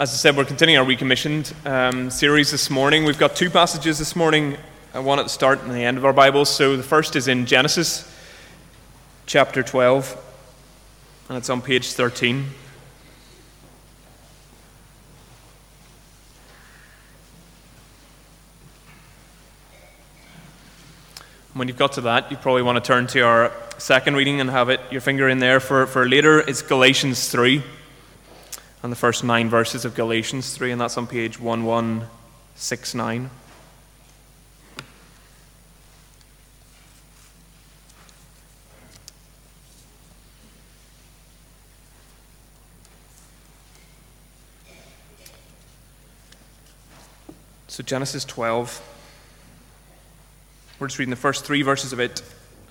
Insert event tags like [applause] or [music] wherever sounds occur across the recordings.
as I said, we're continuing our recommissioned um, series this morning. We've got two passages this morning, uh, one at the start and the end of our Bibles. So the first is in Genesis chapter 12, and it's on page 13. When you've got to that, you probably want to turn to our second reading and have it your finger in there for, for later. It's Galatians 3 and the first nine verses of Galatians 3, and that's on page 1169. So, Genesis 12. We're just reading the first three verses of it,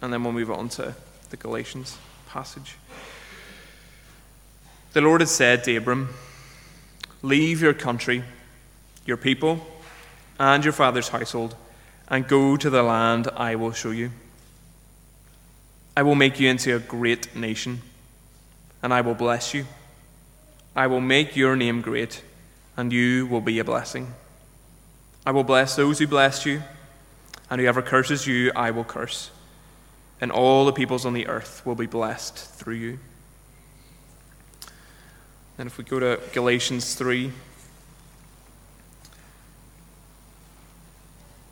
and then we'll move on to the Galatians passage. The Lord had said to Abram, Leave your country, your people, and your father's household, and go to the land I will show you. I will make you into a great nation, and I will bless you. I will make your name great, and you will be a blessing. I will bless those who bless you and whoever curses you, I will curse. And all the peoples on the earth will be blessed through you. And if we go to Galatians 3,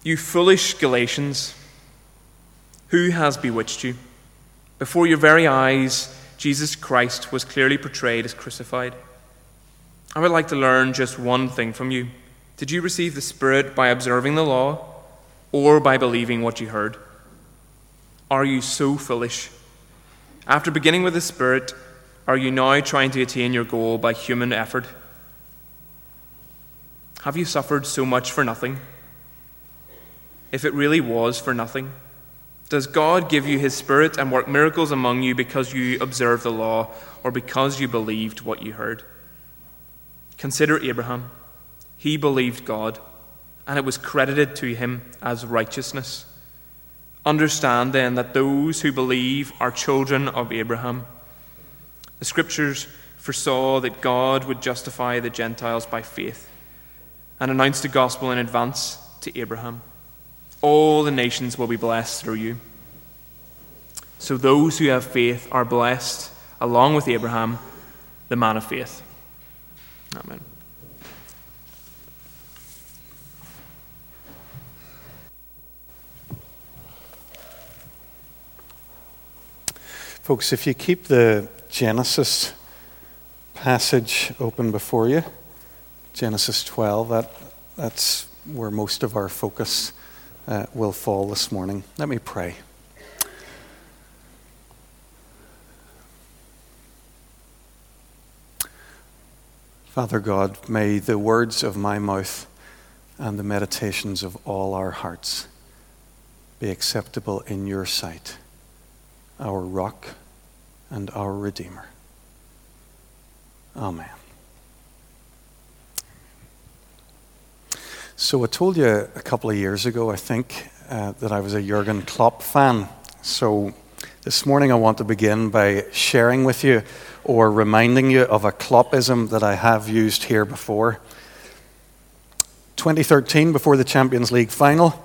you foolish Galatians, who has bewitched you? Before your very eyes, Jesus Christ was clearly portrayed as crucified. I would like to learn just one thing from you. Did you receive the Spirit by observing the law? or by believing what you heard? Are you so foolish? After beginning with the Spirit, are you now trying to attain your goal by human effort? Have you suffered so much for nothing? If it really was for nothing, does God give you His Spirit and work miracles among you because you observe the law or because you believed what you heard? Consider Abraham. He believed God and it was credited to him as righteousness. Understand then that those who believe are children of Abraham. The scriptures foresaw that God would justify the Gentiles by faith and announced the gospel in advance to Abraham. All the nations will be blessed through you. So those who have faith are blessed along with Abraham, the man of faith. Amen. Folks, if you keep the Genesis passage open before you, Genesis 12, that, that's where most of our focus uh, will fall this morning. Let me pray. Father God, may the words of my mouth and the meditations of all our hearts be acceptable in your sight our rock and our Redeemer. Amen. So, I told you a couple of years ago, I think, uh, that I was a Jurgen Klopp fan. So, this morning I want to begin by sharing with you or reminding you of a Kloppism that I have used here before. 2013, before the Champions League final,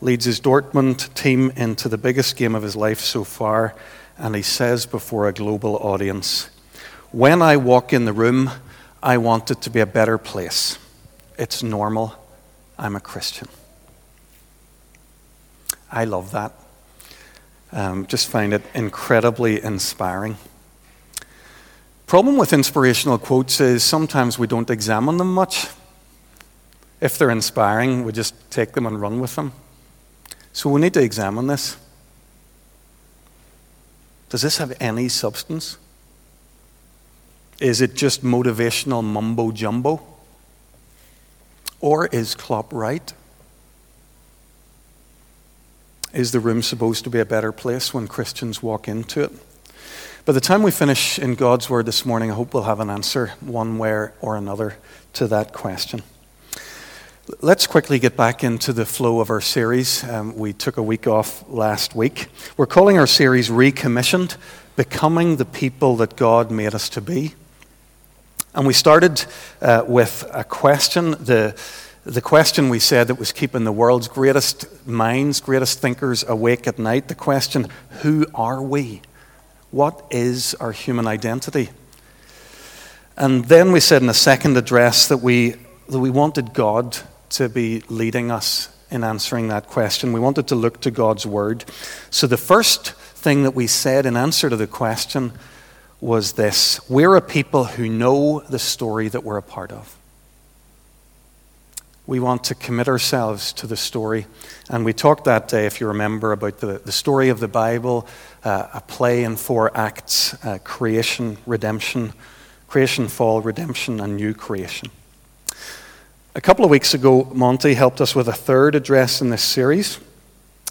leads his Dortmund team into the biggest game of his life so far, and he says before a global audience, When I walk in the room, I want it to be a better place. It's normal. I'm a Christian. I love that. Um, just find it incredibly inspiring. Problem with inspirational quotes is sometimes we don't examine them much. If they're inspiring, we just take them and run with them. So we need to examine this. Does this have any substance? Is it just motivational mumbo jumbo? Or is Klopp right? Is the room supposed to be a better place when Christians walk into it? By the time we finish in God's Word this morning, I hope we'll have an answer, one way or another, to that question. Let's quickly get back into the flow of our series. Um, we took a week off last week. We're calling our series Recommissioned Becoming the People That God Made Us to Be. And we started uh, with a question. The, the question we said that was keeping the world's greatest minds, greatest thinkers awake at night the question, Who are we? What is our human identity? And then we said in a second address that we, that we wanted God to be leading us in answering that question. We wanted to look to God's Word. So the first thing that we said in answer to the question was this We're a people who know the story that we're a part of. We want to commit ourselves to the story. And we talked that day, if you remember, about the, the story of the Bible, uh, a play in four acts uh, creation, redemption, creation, fall, redemption, and new creation. A couple of weeks ago, Monty helped us with a third address in this series.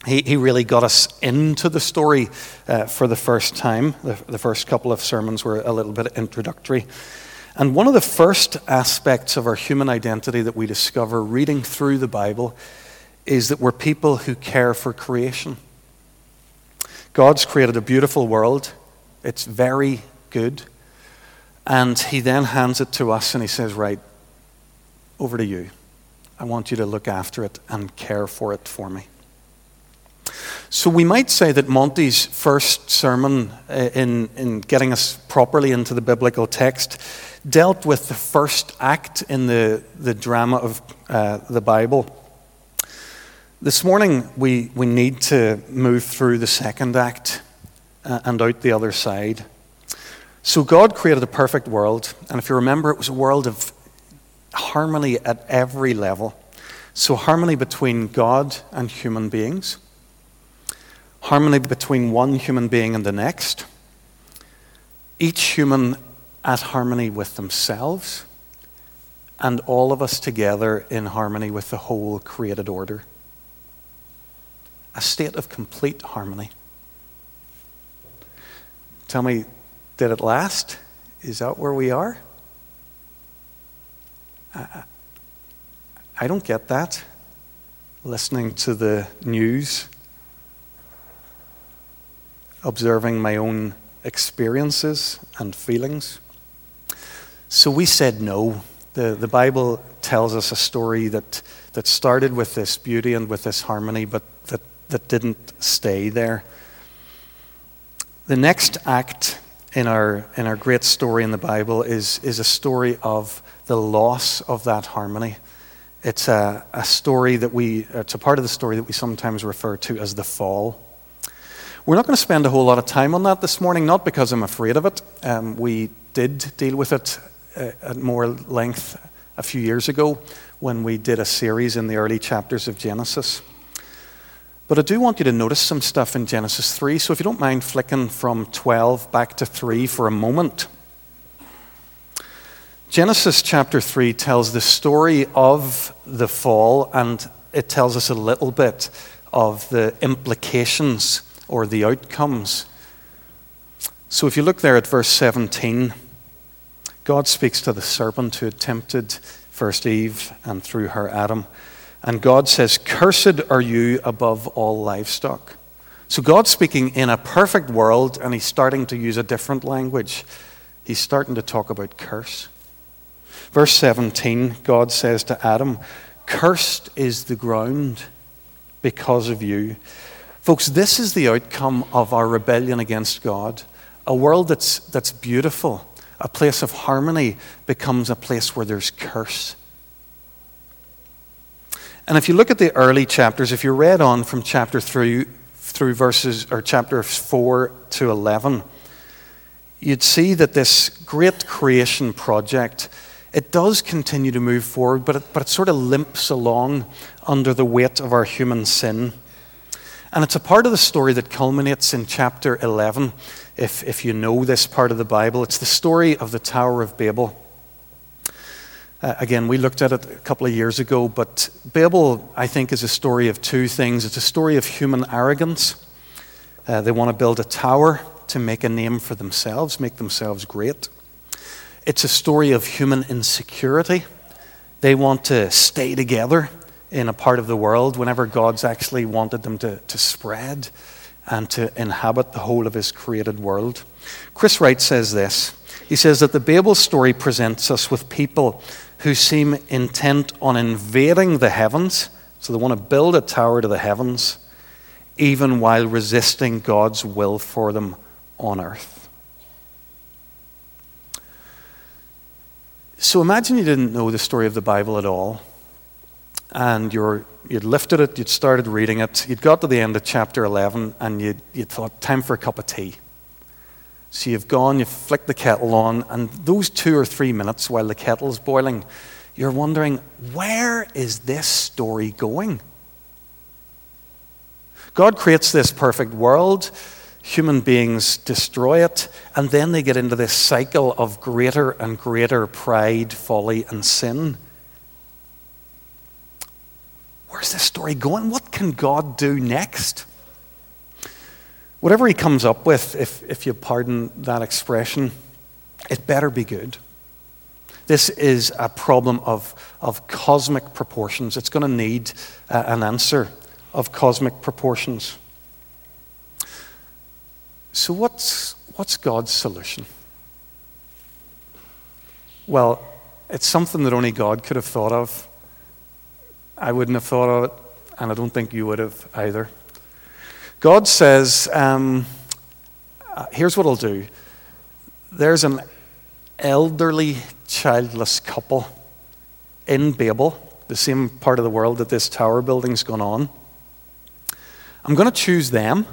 He, he really got us into the story uh, for the first time. The, the first couple of sermons were a little bit introductory. And one of the first aspects of our human identity that we discover reading through the Bible is that we're people who care for creation. God's created a beautiful world, it's very good. And He then hands it to us and He says, Right, over to you. I want you to look after it and care for it for me. So we might say that Monty's first sermon uh, in, in getting us properly into the biblical text dealt with the first act in the, the drama of uh, the Bible. This morning, we, we need to move through the second act uh, and out the other side. So, God created a perfect world, and if you remember, it was a world of harmony at every level. So, harmony between God and human beings harmony between one human being and the next, each human at harmony with themselves, and all of us together in harmony with the whole created order. A state of complete harmony. Tell me, did it last? Is that where we are? I, I don't get that. Listening to the news observing my own experiences and feelings. So we said no. The, the Bible tells us a story that, that started with this beauty and with this harmony, but that, that didn't stay there. The next act in our, in our great story in the Bible is, is a story of the loss of that harmony. It's a, a story that we, it's a part of the story that we sometimes refer to as the fall. We're not going to spend a whole lot of time on that this morning, not because I'm afraid of it. Um, we did deal with it uh, at more length a few years ago when we did a series in the early chapters of Genesis. But I do want you to notice some stuff in Genesis 3. So if you don't mind flicking from 12 back to 3 for a moment. Genesis chapter 3 tells the story of the fall, and it tells us a little bit of the implications or the outcomes. So if you look there at verse 17, God speaks to the serpent who had tempted first Eve and through her Adam. And God says, Cursed are you above all livestock. So God's speaking in a perfect world, and he's starting to use a different language. He's starting to talk about curse. Verse 17, God says to Adam, Cursed is the ground because of you. Folks, this is the outcome of our rebellion against God. A world that's, that's beautiful, a place of harmony, becomes a place where there's curse. And if you look at the early chapters, if you read on from chapter 3 through verses, or chapter 4 to 11, you'd see that this great creation project, it does continue to move forward, but it, but it sort of limps along under the weight of our human sin. And it's a part of the story that culminates in chapter 11. If, if you know this part of the Bible, it's the story of the Tower of Babel. Uh, again, we looked at it a couple of years ago, but Babel, I think, is a story of two things. It's a story of human arrogance. Uh, they want to build a tower to make a name for themselves, make themselves great. It's a story of human insecurity. They want to stay together in a part of the world whenever God's actually wanted them to, to spread and to inhabit the whole of His created world. Chris Wright says this He says that the Babel story presents us with people who seem intent on invading the heavens. So they want to build a tower to the heavens, even while resisting God's will for them on earth. So imagine you didn't know the story of the Bible at all, and you're, you'd lifted it, you'd started reading it, you'd got to the end of chapter 11, and you'd, you'd thought, time for a cup of tea. So you've gone, you've flicked the kettle on, and those two or three minutes while the kettle's boiling, you're wondering, where is this story going? God creates this perfect world, human beings destroy it, and then they get into this cycle of greater and greater pride, folly, and sin. Where's this story going? What can God do next? Whatever he comes up with, if, if you pardon that expression, it better be good. This is a problem of, of cosmic proportions. It's going to need uh, an answer of cosmic proportions. So, what's, what's God's solution? Well, it's something that only God could have thought of. I wouldn't have thought of it, and I don't think you would have either. God says, um, uh, here's what I'll do. There's an elderly, childless couple in Babel, the same part of the world that this tower building's gone on. I'm going to choose them,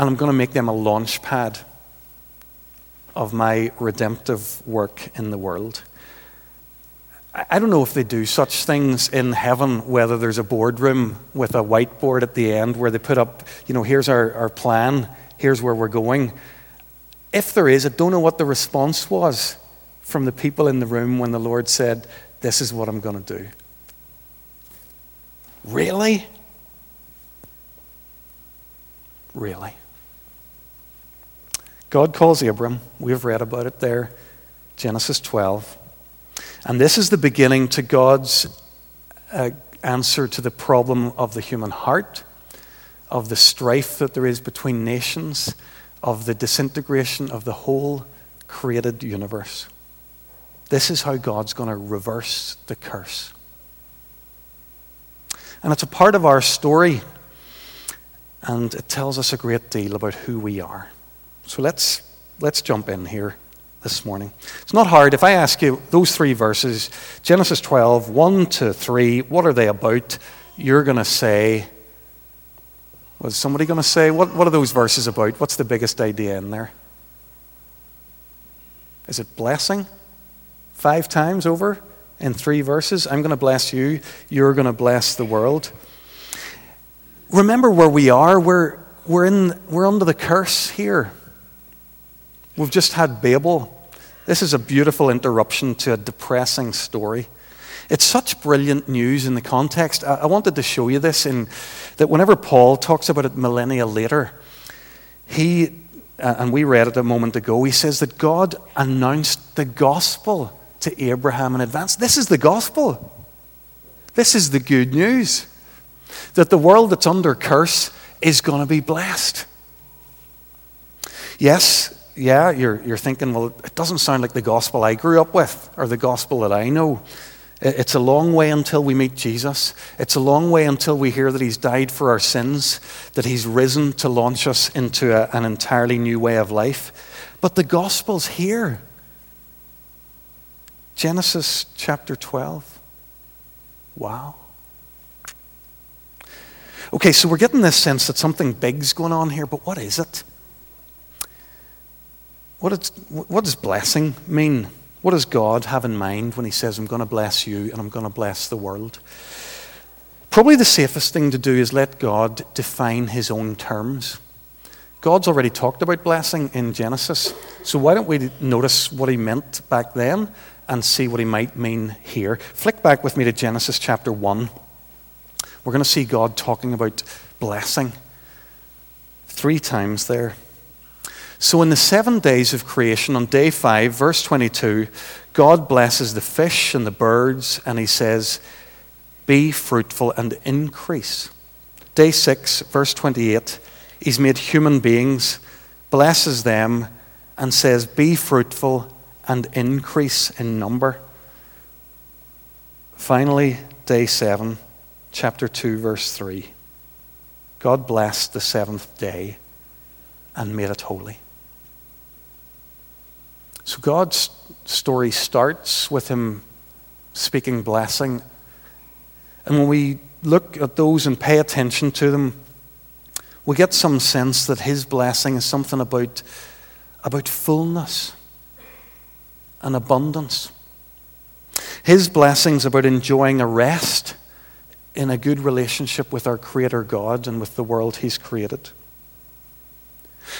and I'm going to make them a launch pad of my redemptive work in the world. I don't know if they do such things in heaven, whether there's a boardroom with a whiteboard at the end where they put up, you know, here's our, our plan, here's where we're going. If there is, I don't know what the response was from the people in the room when the Lord said, This is what I'm going to do. Really? Really? God calls Abram. We've read about it there, Genesis 12. And this is the beginning to God's uh, answer to the problem of the human heart, of the strife that there is between nations, of the disintegration of the whole created universe. This is how God's going to reverse the curse. And it's a part of our story, and it tells us a great deal about who we are. So let's, let's jump in here this morning. It's not hard. If I ask you those three verses, Genesis 12, 1 to 3, what are they about? You're going to say, was somebody going to say, what, what are those verses about? What's the biggest idea in there? Is it blessing? Five times over in three verses. I'm going to bless you. You're going to bless the world. Remember where we are. We're, we're, in, we're under the curse here. We've just had Babel. This is a beautiful interruption to a depressing story. It's such brilliant news in the context. I, wanted to show you this in that whenever Paul talks about it millennia later, he, and we read it a moment ago, he says that God announced the gospel to Abraham in advance. This is the gospel. This is the good news that the world that's under curse is going to be blessed. Yes, yeah, you're, you're thinking, well, it doesn't sound like the gospel I grew up with or the gospel that I know. It's a long way until we meet Jesus. It's a long way until we hear that He's died for our sins, that He's risen to launch us into a, an entirely new way of life. But the gospel's here. Genesis chapter 12. Wow. Okay, so we're getting this sense that something big's going on here, but what is it? What, does blessing mean? What does God have in mind when He says, I'm going to bless you and I'm going to bless the world? Probably the safest thing to do is let God define His own terms. God's already talked about blessing in Genesis, so why don't we notice what He meant back then and see what He might mean here? Flick back with me to Genesis chapter 1. We're going to see God talking about blessing three times there. So, in the seven days of creation, on day five, verse 22, God blesses the fish and the birds, and he says, Be fruitful and increase. Day six, verse 28, he's made human beings, blesses them, and says, Be fruitful and increase in number. Finally, day 7, chapter 2, verse 3. God blessed the seventh day and made it holy. So God's story starts with Him speaking blessing. And when we look at those and pay attention to them, we get some sense that His blessing is something about, about fullness and abundance. His blessings about enjoying a rest in a good relationship with our Creator God and with the world He's created.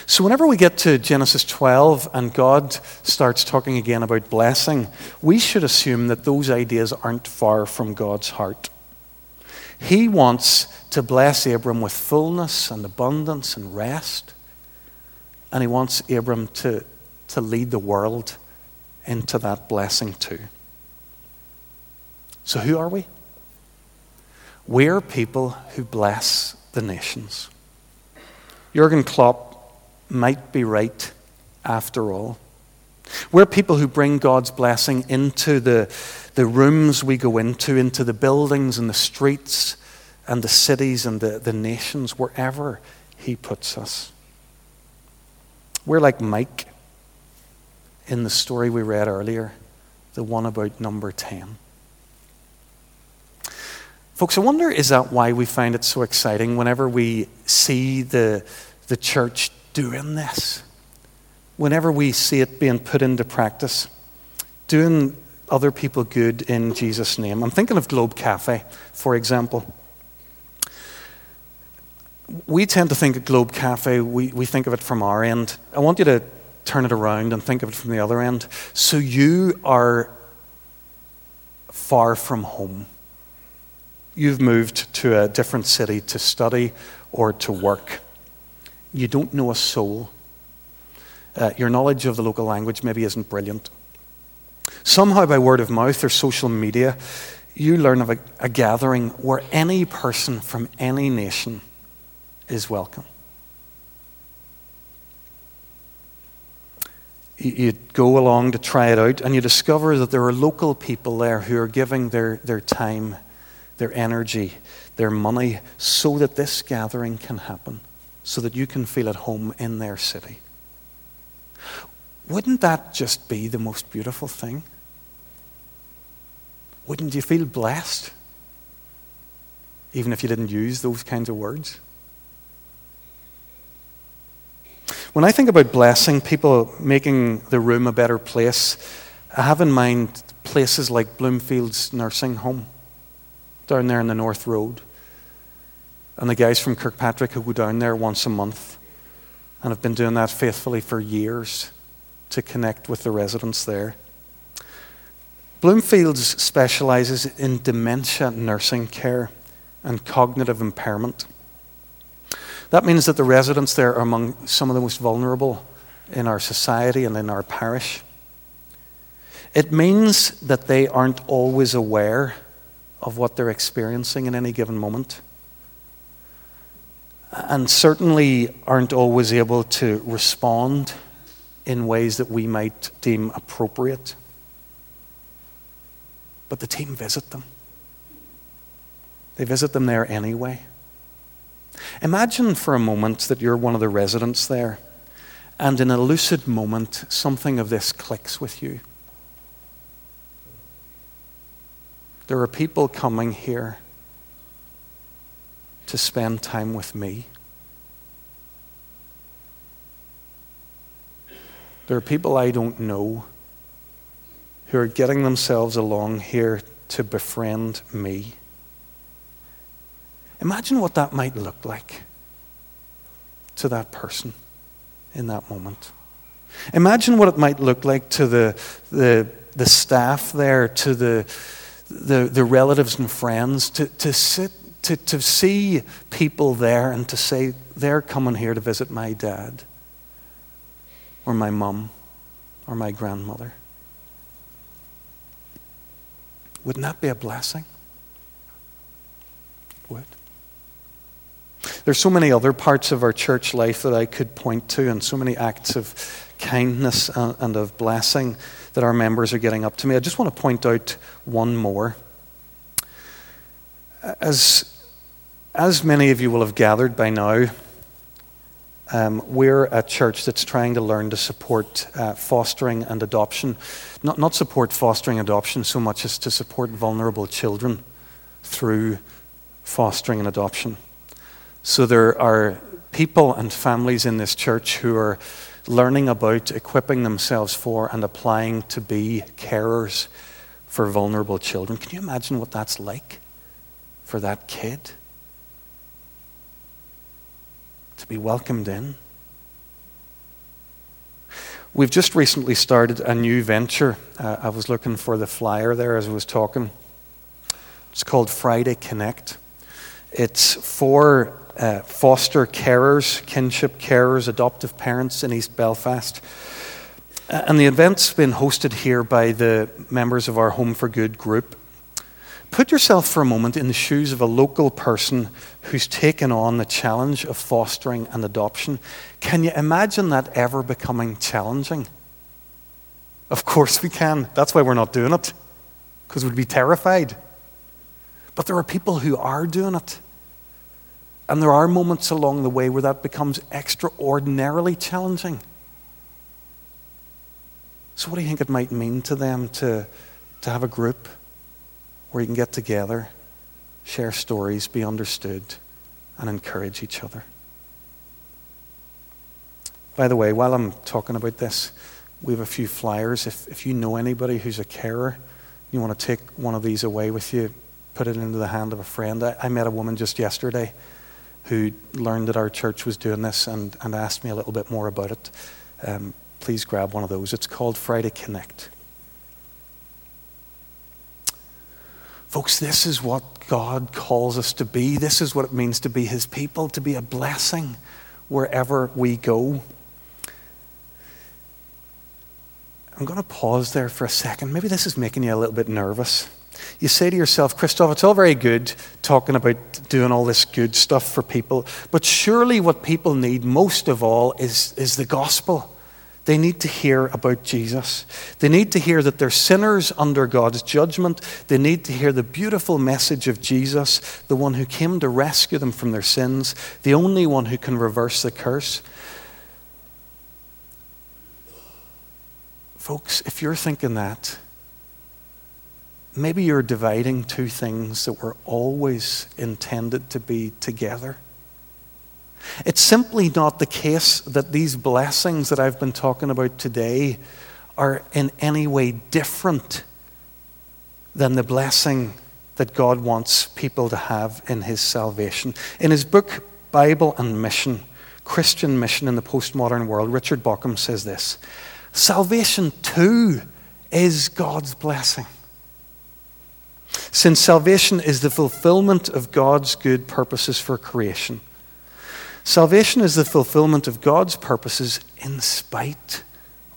So, whenever we get to Genesis 12 and God starts talking again about blessing, we should assume that those ideas aren't far from God's heart. He wants to bless Abram with fullness and abundance and rest, and He wants Abram to, to lead the world into that blessing too. So, who are we? We're people who bless the nations. Jurgen Klopp might be right after all. We're people who bring God's blessing into the, the rooms we go into, into the buildings and the streets and the cities and the, the nations, wherever He puts us. We're like Mike in the story we read earlier, the one about number 10. Folks, I wonder is that why we find it so exciting whenever we see the, the church doing this? Whenever we see it being put into practice, doing other people good in Jesus' name. I'm thinking of Globe Cafe, for example. We tend to think of Globe Cafe, we, we think of it from our end. I want you to turn it around and think of it from the other end. So you are far from home. You've moved to a different city to study or to work. You don't know a soul. Uh, your knowledge of the local language maybe isn't brilliant. Somehow, by word of mouth or social media, you learn of a, a gathering where any person from any nation is welcome. you go along to try it out, and you discover that there are local people there who are giving their, their time, their energy, their money, so that this gathering can happen, so that you can feel at home in their city. Wouldn't that just be the most beautiful thing? Wouldn't you feel blessed? Even if you didn't use those kinds of words? When I think about blessing, people making the room a better place, I have in mind places like Bloomfield's nursing home down there in the North Road. And the guys from Kirkpatrick who go down there once a month and have been doing that faithfully for years to connect with the residents there. Bloomfields specializes in dementia nursing care and cognitive impairment. That means that the residents there are among some of the most vulnerable in our society and in our parish. It means that they aren't always aware of what they're experiencing in any given moment, and certainly aren't always able to respond in ways that we might deem appropriate. But the team visit them. They visit them there anyway. Imagine for a moment that you're one of the residents there, and in a lucid moment, something of this clicks with you. There are people coming here to spend time with me. There are people I don't know who are getting themselves along here to befriend me. Imagine what that might look like to that person in that moment. Imagine what it might look like to the, the, the staff there, to the, the, the relatives and friends, to, to sit, to, to see people there and to say, they're coming here to visit my dad, or my mum, or my grandmother. Wouldn't that be a blessing? Would. There's so many other parts of our church life that I could point to, and so many acts of kindness uh, and of blessing that our members are getting up to me. I just want to point out one more. As, as many of you will have gathered by now, um, we're a church that's trying to learn to support uh, fostering and adoption. Not, not support fostering adoption so much as to support vulnerable children through fostering and adoption. So there are people and families in this church who are learning about equipping themselves for and applying to be carers for vulnerable children. Can you imagine what that's like for that kid? To be welcomed in. We've just recently started a new venture. Uh, I was looking for the flyer there as I was talking. It's called Friday Connect. It's for uh, foster carers, kinship carers, adoptive parents in East Belfast. Uh, and the event's been hosted here by the members of our Home for Good group. Put yourself for a moment in the shoes of a local person who's taken on the challenge of fostering and adoption. Can you imagine that ever becoming challenging? Of course we can. That's why we're not doing it, because we'd be terrified. But there are people who are doing it. And there are moments along the way where that becomes extraordinarily challenging. So, what do you think it might mean to them to, to have a group where you can get together, share stories, be understood, and encourage each other? By the way, while I'm talking about this, we have a few flyers. If, if you know anybody who's a carer, you want to take one of these away with you, put it into the hand of a friend. I, I met a woman just yesterday who learned that our church was doing this and, and asked me a little bit more about it, um, please grab one of those. It's called Friday Connect. Folks, this is what God calls us to be. This is what it means to be His people, to be a blessing wherever we go. I'm going to pause there for a second. Maybe this is making you a little bit nervous you say to yourself, Christoph, it's all very good talking about doing all this good stuff for people, but surely what people need most of all is, is the gospel. They need to hear about Jesus. They need to hear that they're sinners under God's judgment. They need to hear the beautiful message of Jesus, the one who came to rescue them from their sins, the only one who can reverse the curse. Folks, if you're thinking that, maybe you're dividing two things that were always intended to be together. It's simply not the case that these blessings that I've been talking about today are in any way different than the blessing that God wants people to have in His salvation. In his book, Bible and Mission, Christian Mission in the Postmodern World, Richard Bauckham says this Salvation, too, is God's blessing. Since salvation is the fulfillment of God's good purposes for creation, salvation is the fulfillment of God's purposes in spite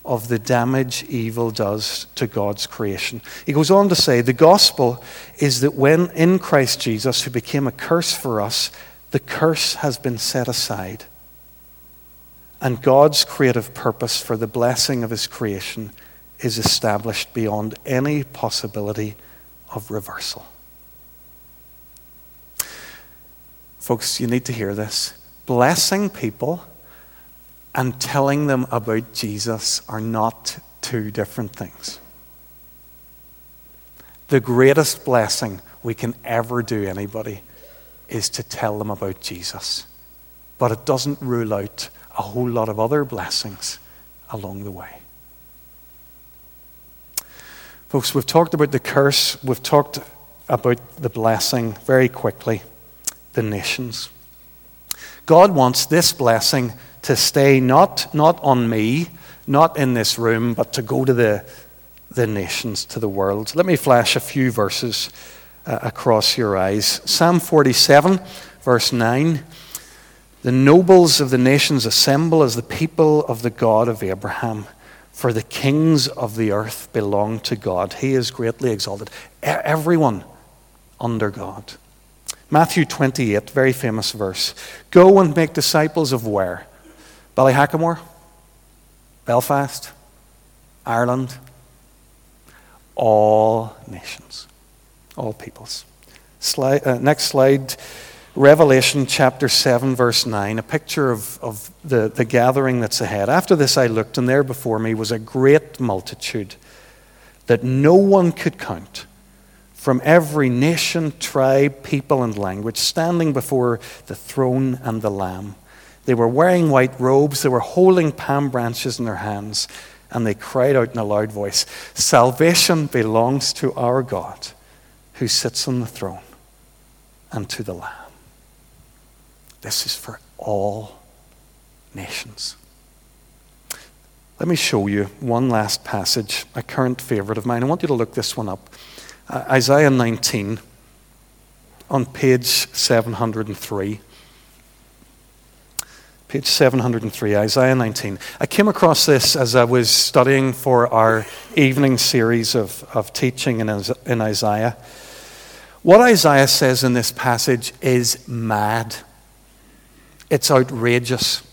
of the damage evil does to God's creation. He goes on to say the gospel is that when in Christ Jesus, who became a curse for us, the curse has been set aside. And God's creative purpose for the blessing of his creation is established beyond any possibility of reversal. Folks, you need to hear this. Blessing people and telling them about Jesus are not two different things. The greatest blessing we can ever do anybody is to tell them about Jesus. But it doesn't rule out a whole lot of other blessings along the way. Folks, we've talked about the curse, we've talked about the blessing very quickly the nations. God wants this blessing to stay not, not on me, not in this room, but to go to the, the nations, to the world. Let me flash a few verses uh, across your eyes. Psalm 47, verse 9. The nobles of the nations assemble as the people of the God of Abraham. For the kings of the earth belong to God. He is greatly exalted. Everyone under God. Matthew 28, very famous verse. Go and make disciples of where? Ballyhackamore? Belfast, Ireland, all nations, all peoples. Uh, next slide. Revelation chapter 7, verse 9, a picture of, of the, the gathering that's ahead. After this, I looked, and there before me was a great multitude that no one could count from every nation, tribe, people, and language, standing before the throne and the Lamb. They were wearing white robes, they were holding palm branches in their hands, and they cried out in a loud voice Salvation belongs to our God who sits on the throne and to the Lamb. This is for all nations. Let me show you one last passage, a current favorite of mine. I want you to look this one up. Uh, Isaiah 19 on page 703. Page 703, Isaiah 19. I came across this as I was studying for our evening series of, of teaching in, in Isaiah. What Isaiah says in this passage is mad. It's outrageous.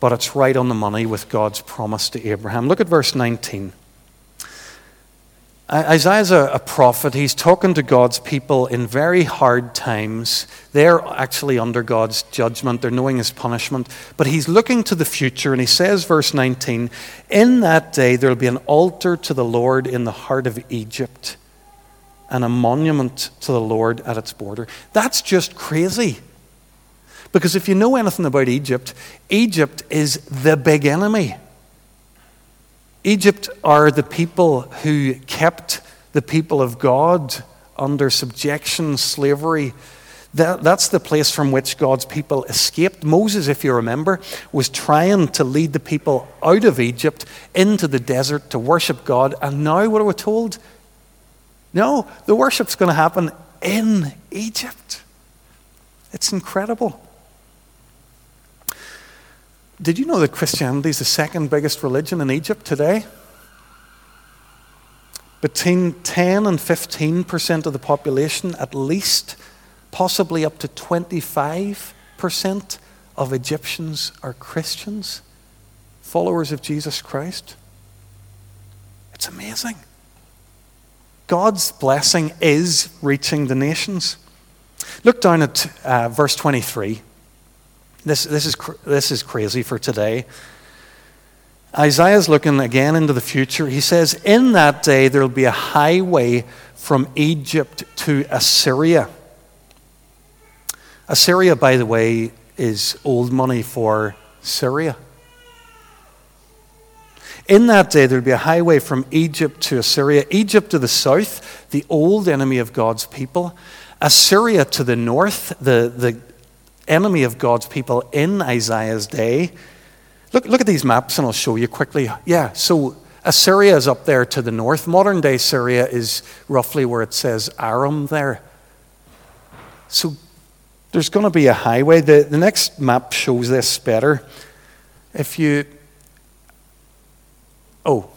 But it's right on the money with God's promise to Abraham. Look at verse 19. Isaiah's a, a, prophet. He's talking to God's people in very hard times. They're actually under God's judgment, they're knowing his punishment. But he's looking to the future, and he says, verse 19, In that day there will be an altar to the Lord in the heart of Egypt, and a monument to the Lord at its border. That's just crazy. Because if you know anything about Egypt, Egypt is the big enemy. Egypt are the people who kept the people of God under subjection, slavery. That, that's the place from which God's people escaped. Moses, if you remember, was trying to lead the people out of Egypt into the desert to worship God. And now, what are we told? No, the worship's going to happen in Egypt. It's incredible. Did you know that Christianity is the second biggest religion in Egypt today? Between 10 and 15% of the population, at least, possibly up to 25% of Egyptians are Christians, followers of Jesus Christ. It's amazing. God's blessing is reaching the nations. Look down at uh, verse 23. This, this, is, this is crazy for today. Isaiah's looking again into the future. He says, In that day there will be a highway from Egypt to Assyria. Assyria, by the way, is old money for Syria. In that day, there will be a highway from Egypt to Assyria. Egypt to the south, the old enemy of God's people. Assyria to the north, the, the enemy of God's people in Isaiah's day. Look, look at these maps and I'll show you quickly. Yeah, so Assyria is up there to the north. Modern day Syria is roughly where it says Aram there. So there's going to be a highway. The, the next map shows this better. If you. Oh,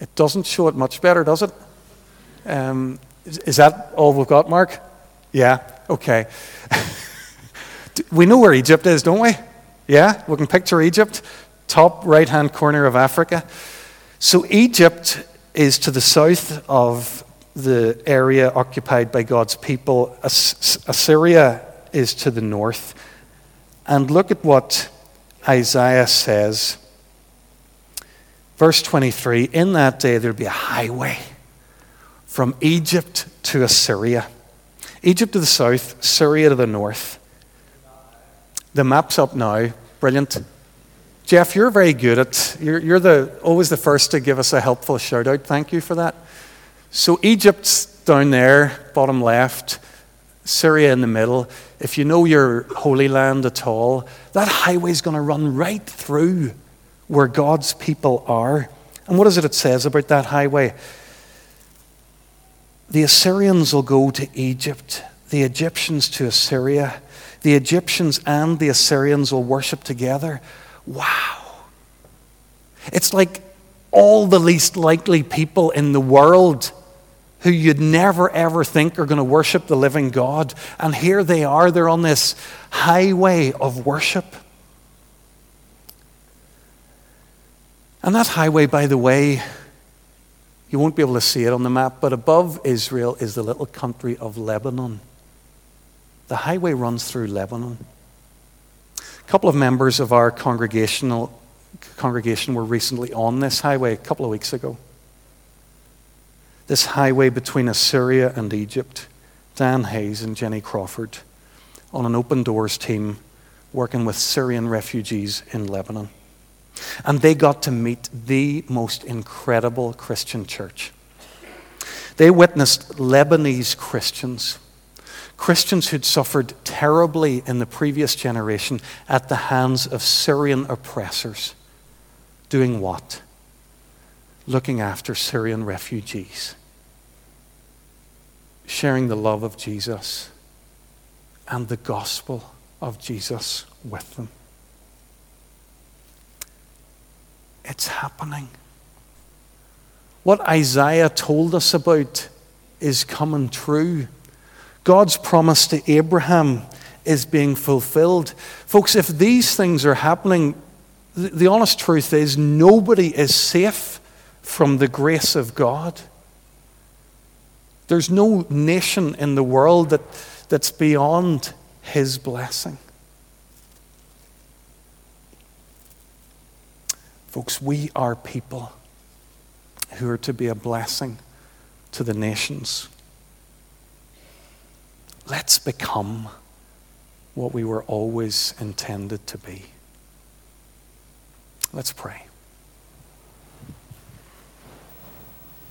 it doesn't show it much better, does it? Um, is, is that all we've got, Mark? Yeah, okay. [laughs] We know where Egypt is, don't we? Yeah, we can picture Egypt, top right hand corner of Africa. So Egypt is to the south of the area occupied by God's people. Assyria is to the north. And look at what Isaiah says. Verse 23 In that day there'll be a highway from Egypt to Assyria. Egypt to the south, Syria to the north. The map's up now. Brilliant. Jeff, you're very good at you're, you're the always the first to give us a helpful shout out. Thank you for that. So Egypt's down there, bottom left, Syria in the middle. If you know your Holy Land at all, that highway's going to run right through where God's people are. And what is it it says about that highway? The Assyrians will go to Egypt, the Egyptians to Assyria the Egyptians and the Assyrians will worship together. Wow. It's like all the least likely people in the world who you'd never ever think are going to worship the living God. And here they are, they're on this highway of worship. And that highway, by the way, you won't be able to see it on the map, but above Israel is the little country of Lebanon. The highway runs through Lebanon. A couple of members of our congregational congregation were recently on this highway a couple of weeks ago. This highway between Assyria and Egypt, Dan Hayes and Jenny Crawford on an open doors team working with Syrian refugees in Lebanon. And they got to meet the most incredible Christian church. They witnessed Lebanese Christians, Christians who'd suffered terribly in the previous generation at the hands of Syrian oppressors, doing what? Looking after Syrian refugees, sharing the love of Jesus and the gospel of Jesus with them. It's happening. What Isaiah told us about is coming true. God's promise to Abraham is being fulfilled. Folks, if these things are happening, the honest truth is nobody is safe from the grace of God. There's no nation in the world that, that's beyond his blessing. Folks, we are people who are to be a blessing to the nations. Let's become what we were always intended to be. Let's pray.